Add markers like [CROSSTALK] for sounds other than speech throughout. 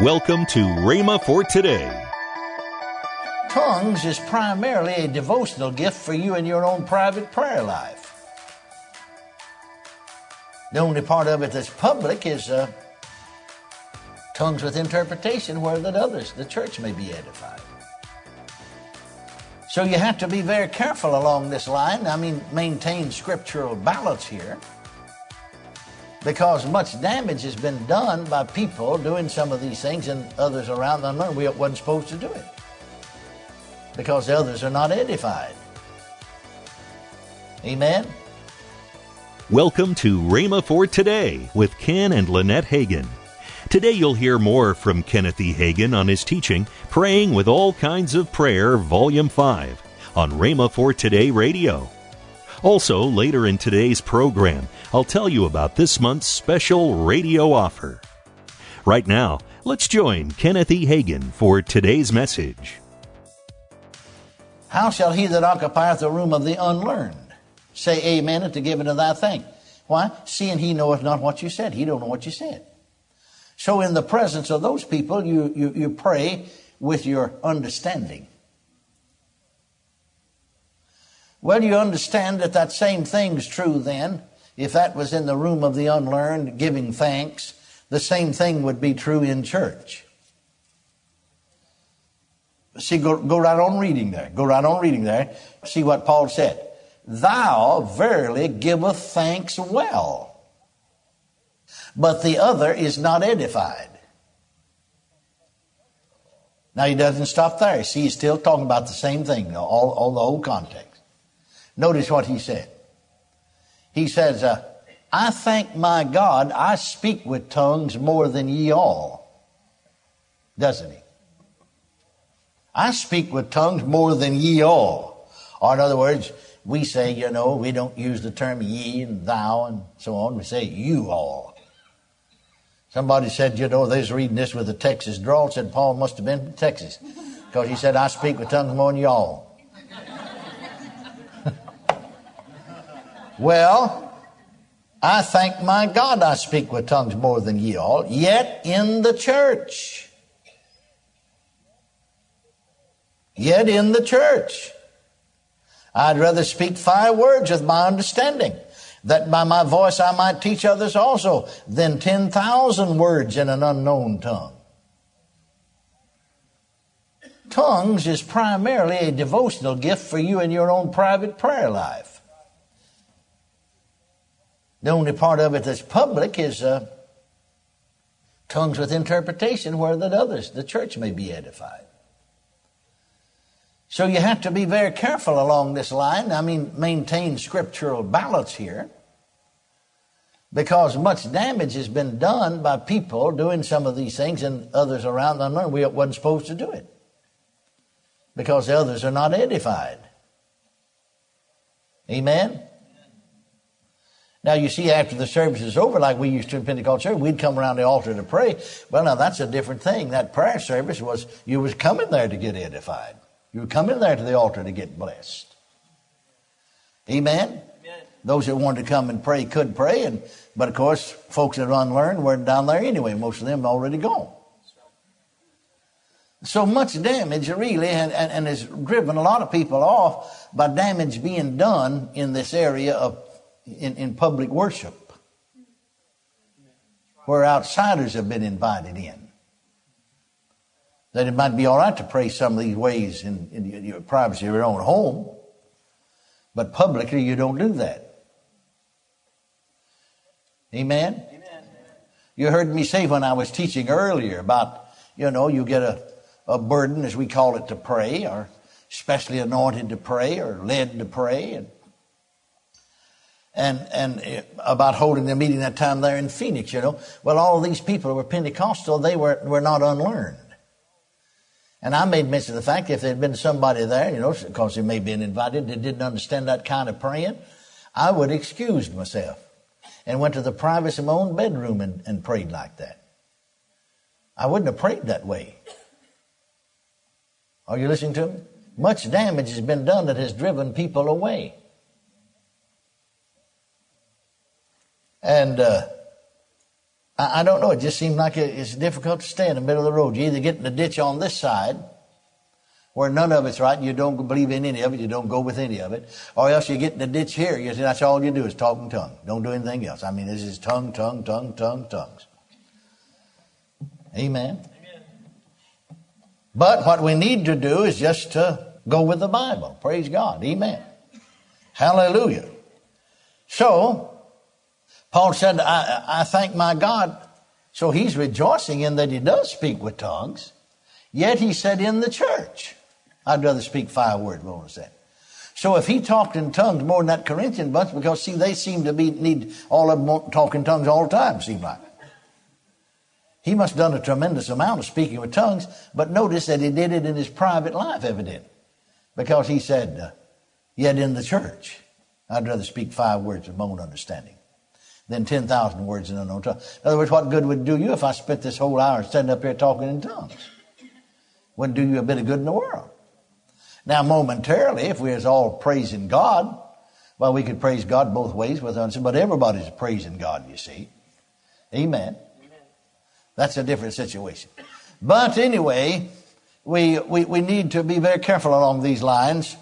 Welcome to Rhema for today. Tongues is primarily a devotional gift for you in your own private prayer life. The only part of it that's public is uh, tongues with interpretation, where that others, the church, may be edified. So you have to be very careful along this line. I mean, maintain scriptural balance here because much damage has been done by people doing some of these things and others around them learn we wasn't supposed to do it because the others are not edified. Amen. Welcome to Rhema for Today with Ken and Lynette Hagin. Today you'll hear more from Kenneth E. Hagin on his teaching, Praying with All Kinds of Prayer, Volume 5, on Rhema for Today Radio. Also, later in today's program, I'll tell you about this month's special radio offer. Right now, let's join Kenneth E. Hagin for today's message. How shall he that occupieth the room of the unlearned say amen at the giving of thy thing? Why? Seeing he knoweth not what you said. He don't know what you said. So in the presence of those people, you, you, you pray with your understanding. Well, you understand that that same thing's true then. If that was in the room of the unlearned, giving thanks, the same thing would be true in church. See, go, go right on reading there. Go right on reading there. See what Paul said. Thou verily giveth thanks well, but the other is not edified. Now he doesn't stop there. See, he's still talking about the same thing, all, all the whole context. Notice what he said. He says, uh, I thank my God I speak with tongues more than ye all. Doesn't he? I speak with tongues more than ye all. Or in other words, we say, you know, we don't use the term ye and thou and so on. We say you all. Somebody said, you know, they was reading this with a Texas drawl, said Paul must have been from Texas. Because he said, I speak with tongues more than y'all. Well, I thank my God I speak with tongues more than ye all, yet in the church. Yet in the church. I'd rather speak five words with my understanding, that by my voice I might teach others also, than 10,000 words in an unknown tongue. Tongues is primarily a devotional gift for you in your own private prayer life. The only part of it that's public is uh, tongues with interpretation, where that others, the church, may be edified. So you have to be very careful along this line. I mean, maintain scriptural balance here. Because much damage has been done by people doing some of these things and others around them learn we wasn't supposed to do it. Because the others are not edified. Amen? Now, you see, after the service is over, like we used to in Pentecost service, we'd come around the altar to pray. Well, now that's a different thing. That prayer service was, you was coming there to get edified. You were coming there to the altar to get blessed. Amen? Amen. Those that wanted to come and pray could pray, and but of course, folks that are unlearned weren't down there anyway. Most of them already gone. So much damage, really, and, and, and has driven a lot of people off by damage being done in this area of in, in public worship where outsiders have been invited in. That it might be all right to pray some of these ways in, in your privacy of your own home, but publicly you don't do that. Amen? Amen. You heard me say when I was teaching earlier about, you know, you get a, a burden, as we call it, to pray, or specially anointed to pray, or led to pray, and and and uh, about holding the meeting that time there in Phoenix, you know. Well, all these people were Pentecostal; they were were not unlearned. And I made mention of the fact if there'd been somebody there, you know, because they may have been invited, that didn't understand that kind of praying, I would have excused myself and went to the privacy of my own bedroom and, and prayed like that. I wouldn't have prayed that way. Are you listening to me? Much damage has been done that has driven people away. And uh, I, I don't know. It just seems like it's difficult to stay in the middle of the road. You either get in the ditch on this side, where none of it's right, and you don't believe in any of it, you don't go with any of it, or else you get in the ditch here. You say that's all you do is talk in tongue. Don't do anything else. I mean, this is tongue, tongue, tongue, tongue, tongues. Amen. Amen. But what we need to do is just to go with the Bible. Praise God. Amen. Hallelujah. So, Paul said, I, I thank my God. So he's rejoicing in that he does speak with tongues. Yet he said in the church. I'd rather speak five words, what was that? So if he talked in tongues more than that Corinthian bunch, because see, they seem to be need all of them talking tongues all the time, seem like. He must have done a tremendous amount of speaking with tongues, but notice that he did it in his private life, evidently. Because he said, uh, yet in the church, I'd rather speak five words of my own understanding than 10,000 words in unknown tongue. In other words, what good would it do you if I spent this whole hour standing up here talking in tongues? Wouldn't do you a bit of good in the world. Now, momentarily, if we was all praising God, well, we could praise God both ways with us, but everybody's praising God, you see. Amen. That's a different situation. But anyway, we, we, we need to be very careful along these lines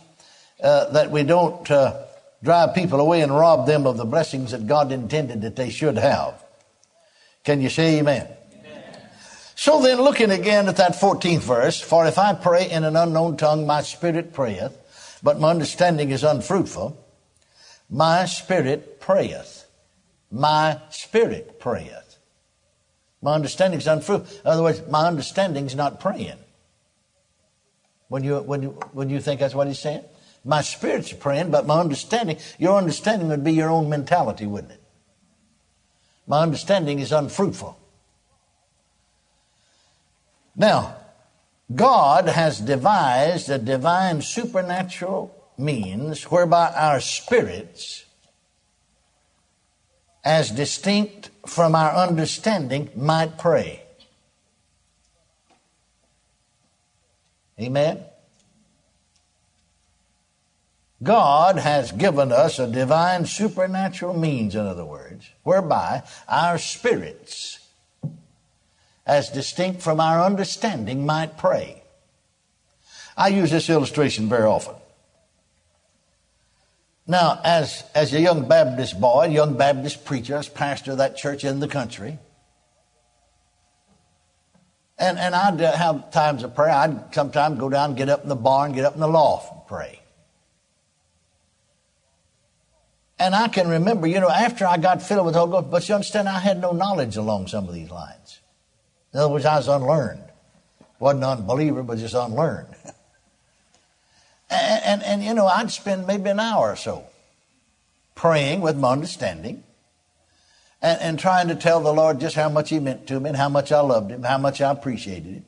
uh, that we don't uh, drive people away and rob them of the blessings that God intended that they should have. Can you say amen? So then, looking again at that 14th verse, for if I pray in an unknown tongue, my spirit prayeth, but my understanding is unfruitful. My spirit prayeth. My spirit prayeth. My understanding is unfruitful. In other words, my understanding is not praying. When you, when, you, when you think that's what he's saying? My spirit's praying, but my understanding, your understanding would be your own mentality, wouldn't it? My understanding is unfruitful. Now, God has devised a divine supernatural means whereby our spirits, as distinct from our understanding, might pray. Amen? God has given us a divine supernatural means, in other words, whereby our spirits as distinct from our understanding, might pray. I use this illustration very often. Now, as, as a young Baptist boy, young Baptist preacher, as pastor of that church in the country, and, and I'd have times of prayer. I'd sometimes go down, get up in the barn, get up in the loft and pray. And I can remember, you know, after I got filled with the Holy Ghost, but you understand, I had no knowledge along some of these lines. In other words, I was unlearned. Wasn't an unbeliever, but just unlearned. [LAUGHS] and, and, and, you know, I'd spend maybe an hour or so praying with my understanding and, and trying to tell the Lord just how much He meant to me and how much I loved Him, how much I appreciated Him.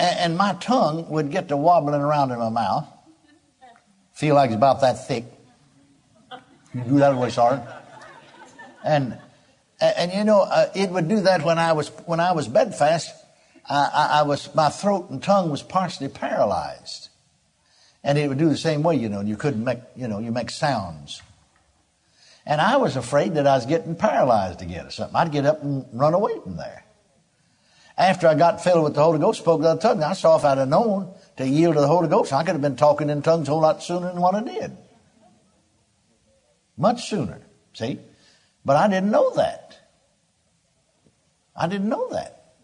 And, and my tongue would get to wobbling around in my mouth. Feel like it's about that thick. You do that way, Sergeant. And and, you know, uh, it would do that when I was when I was bedfast. I, I, was my throat and tongue was partially paralyzed, and it would do the same way. You know, you couldn't make you know you make sounds. And I was afraid that I was getting paralyzed again or something. I'd get up and run away from there. After I got filled with the Holy Ghost, spoke the tongue, I saw if I'd have known to yield to the Holy Ghost, I could have been talking in tongues a whole lot sooner than what I did. Much sooner. See? But I didn't know that. I didn't know that.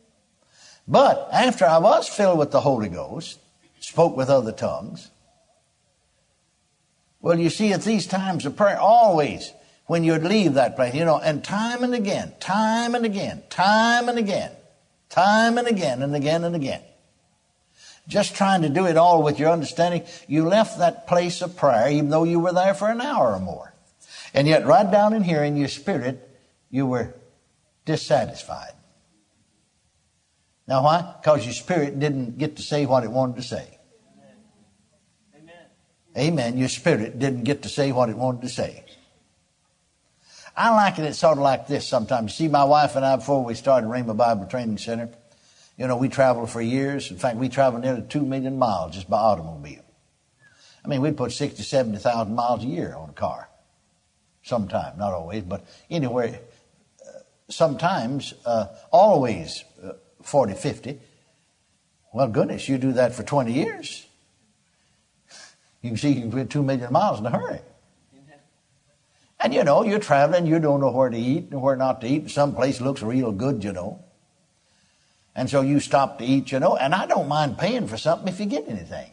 But after I was filled with the Holy Ghost, spoke with other tongues, well, you see, at these times of prayer, always when you'd leave that place, you know, and time and again, time and again, time and again, time and again, and again and again, just trying to do it all with your understanding, you left that place of prayer, even though you were there for an hour or more. And yet, right down in here in your spirit, you were dissatisfied. Now, why? Because your spirit didn't get to say what it wanted to say. Amen. Amen. Your spirit didn't get to say what it wanted to say. I like it It's sort of like this sometimes. See, my wife and I, before we started Rhema Bible Training Center, you know, we traveled for years. In fact, we traveled nearly two million miles just by automobile. I mean, we'd put 60, 70,000 miles a year on a car. Sometime, not always, but anywhere, uh, sometimes, uh, always uh, 40, 50. Well, goodness, you do that for 20 years. You can see you can get two million miles in a hurry. And you know, you're traveling, you don't know where to eat and where not to eat. Some place looks real good, you know. And so you stop to eat, you know, and I don't mind paying for something if you get anything.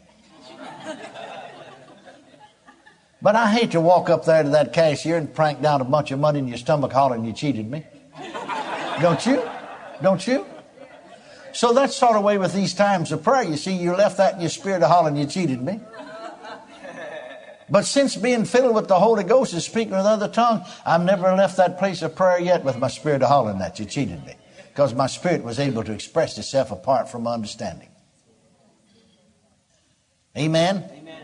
but I hate to walk up there to that cashier and prank down a bunch of money in your stomach hollering you cheated me. Don't you? Don't you? So that's sort of way with these times of prayer. You see, you left that in your spirit of hollering you cheated me. But since being filled with the Holy Ghost and speaking with other tongue, I've never left that place of prayer yet with my spirit of hollering that you cheated me because my spirit was able to express itself apart from understanding. Amen? Amen?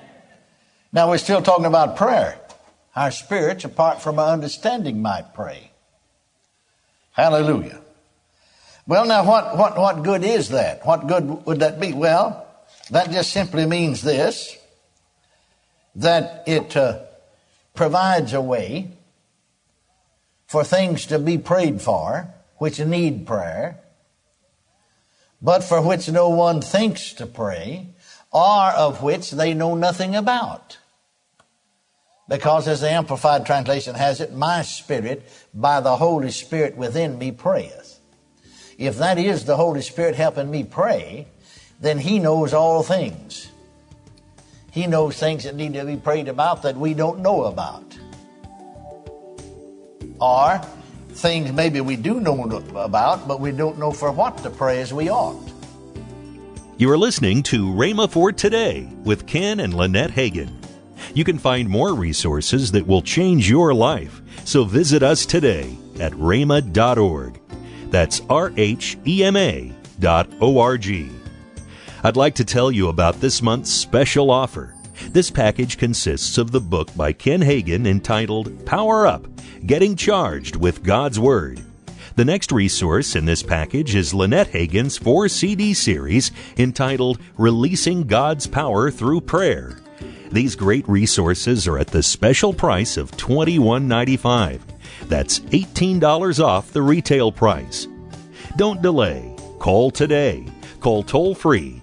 Now we're still talking about prayer. Our spirits, apart from our understanding, might pray. Hallelujah. Well, now what, what, what good is that? What good would that be? Well, that just simply means this that it uh, provides a way for things to be prayed for which need prayer, but for which no one thinks to pray, or of which they know nothing about. Because as the Amplified Translation has it, my spirit by the Holy Spirit within me prayeth. If that is the Holy Spirit helping me pray, then He knows all things. He knows things that need to be prayed about that we don't know about. Or things maybe we do know about, but we don't know for what to pray as we ought. You are listening to Rhema for Today with Ken and Lynette Hagin. You can find more resources that will change your life, so visit us today at rhema.org. That's R H E M A dot O R G. I'd like to tell you about this month's special offer. This package consists of the book by Ken Hagin entitled Power Up Getting Charged with God's Word. The next resource in this package is Lynette Hagin's four CD series entitled Releasing God's Power Through Prayer. These great resources are at the special price of $21.95. That's $18 off the retail price. Don't delay. Call today. Call toll free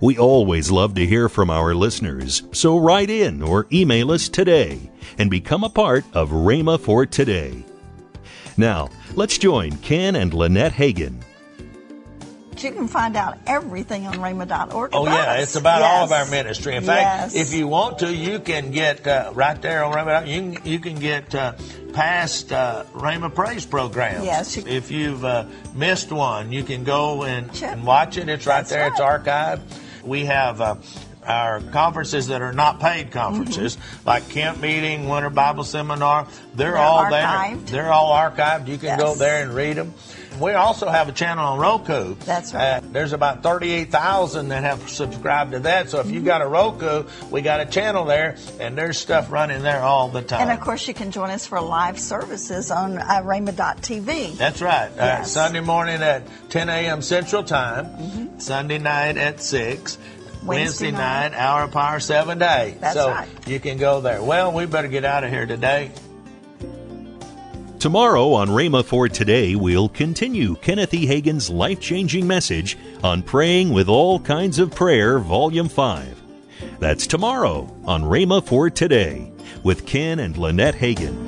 We always love to hear from our listeners, so write in or email us today and become a part of Rhema for Today. Now, let's join Ken and Lynette Hagin. You can find out everything on rhema.org. Oh, yeah, us. it's about yes. all of our ministry. In fact, Yes. if you want to, you can get uh, right there on Rhema. You can, you can get uh, past uh, Rhema Praise programs. Yes, you- If you've uh, missed one, you can go and, and watch it. It's right That's there. It's archived. We have. Uh, Uh, our conferences that are not paid conferences, like camp meeting, winter Bible seminar, they're, Mm-hmm. They're all archived. there. They're all archived. You can go there and read them. We also have a channel on Roku. That's right. Uh, there's about 38,000 that have subscribed to that. So if you've got a Roku, we got a channel there, and there's stuff running there all the time. And of course, you can join us for live services on uh, rhema.tv. That's right. Uh, Sunday morning at 10 a.m. Central Time. Sunday night at 6. Wednesday, Wednesday night, night. hour of power, seven day. That's so right. you can go there. Well, we better get out of here today. Tomorrow on Rhema for Today, we'll continue Kenneth E. Hagin's life changing message on Praying with All Kinds of Prayer, Volume 5. That's tomorrow on Rhema for Today with Ken and Lynette Hagin.